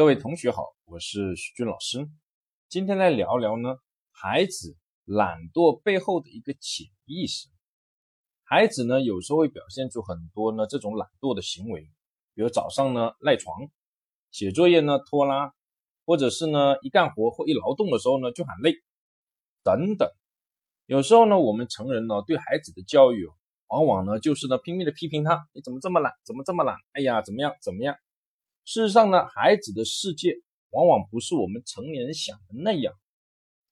各位同学好，我是徐军老师。今天来聊聊呢，孩子懒惰背后的一个潜意识。孩子呢，有时候会表现出很多呢这种懒惰的行为，比如早上呢赖床，写作业呢拖拉，或者是呢一干活或一劳动的时候呢就喊累，等等。有时候呢，我们成人呢对孩子的教育，往往呢就是呢拼命的批评他，你怎么这么懒？怎么这么懒？哎呀，怎么样？怎么样？事实上呢，孩子的世界往往不是我们成年人想的那样。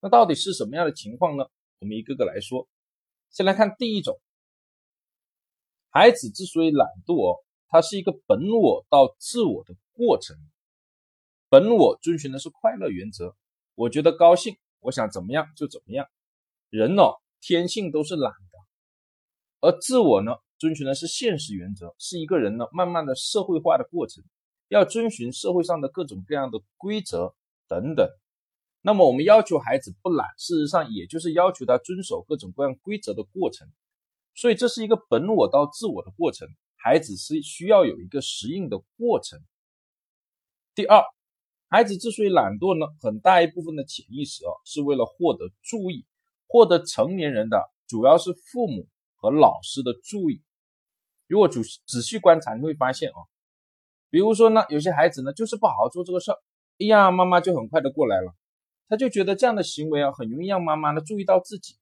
那到底是什么样的情况呢？我们一个个来说。先来看第一种，孩子之所以懒惰，它是一个本我到自我的过程。本我遵循的是快乐原则，我觉得高兴，我想怎么样就怎么样。人呢，天性都是懒的，而自我呢，遵循的是现实原则，是一个人呢慢慢的社会化的过程。要遵循社会上的各种各样的规则等等，那么我们要求孩子不懒，事实上也就是要求他遵守各种各样规则的过程。所以这是一个本我到自我的过程，孩子是需要有一个适应的过程。第二，孩子之所以懒惰呢，很大一部分的潜意识啊，是为了获得注意，获得成年人的主要是父母和老师的注意。如果仔仔细观察，你会发现啊。比如说呢，有些孩子呢就是不好好做这个事儿，哎呀，妈妈就很快的过来了，他就觉得这样的行为啊，很容易让妈妈呢注意到自己，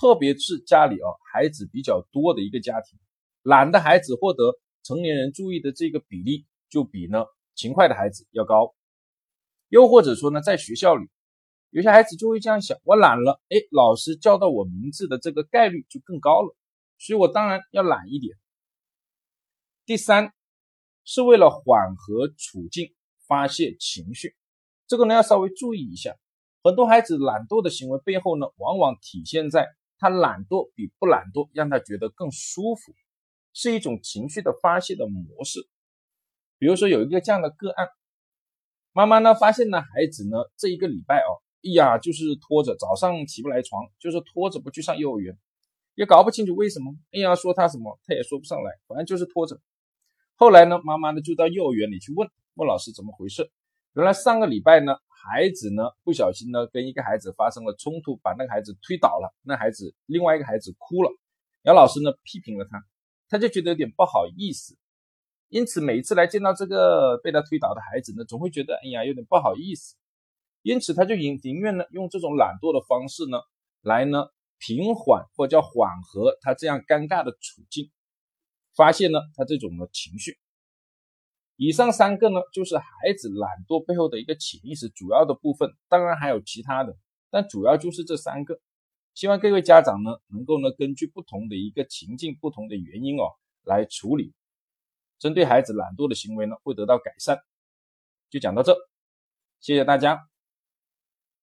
特别是家里啊孩子比较多的一个家庭，懒的孩子获得成年人注意的这个比例就比呢勤快的孩子要高。又或者说呢，在学校里，有些孩子就会这样想：我懒了，哎，老师叫到我名字的这个概率就更高了，所以我当然要懒一点。第三。是为了缓和处境、发泄情绪，这个呢要稍微注意一下。很多孩子懒惰的行为背后呢，往往体现在他懒惰比不懒惰让他觉得更舒服，是一种情绪的发泄的模式。比如说有一个这样的个案，妈妈呢发现呢孩子呢这一个礼拜哦，哎呀就是拖着早上起不来床，就是拖着不去上幼儿园，也搞不清楚为什么。哎呀说他什么他也说不上来，反正就是拖着。后来呢，妈妈呢就到幼儿园里去问问老师怎么回事。原来上个礼拜呢，孩子呢不小心呢跟一个孩子发生了冲突，把那个孩子推倒了。那孩子另外一个孩子哭了，姚老师呢批评了他，他就觉得有点不好意思。因此每次来见到这个被他推倒的孩子呢，总会觉得哎呀有点不好意思。因此他就宁宁愿呢用这种懒惰的方式呢来呢平缓或叫缓和他这样尴尬的处境。发现呢，他这种的情绪。以上三个呢，就是孩子懒惰背后的一个潜意识主要的部分，当然还有其他的，但主要就是这三个。希望各位家长呢，能够呢，根据不同的一个情境、不同的原因哦，来处理，针对孩子懒惰的行为呢，会得到改善。就讲到这，谢谢大家。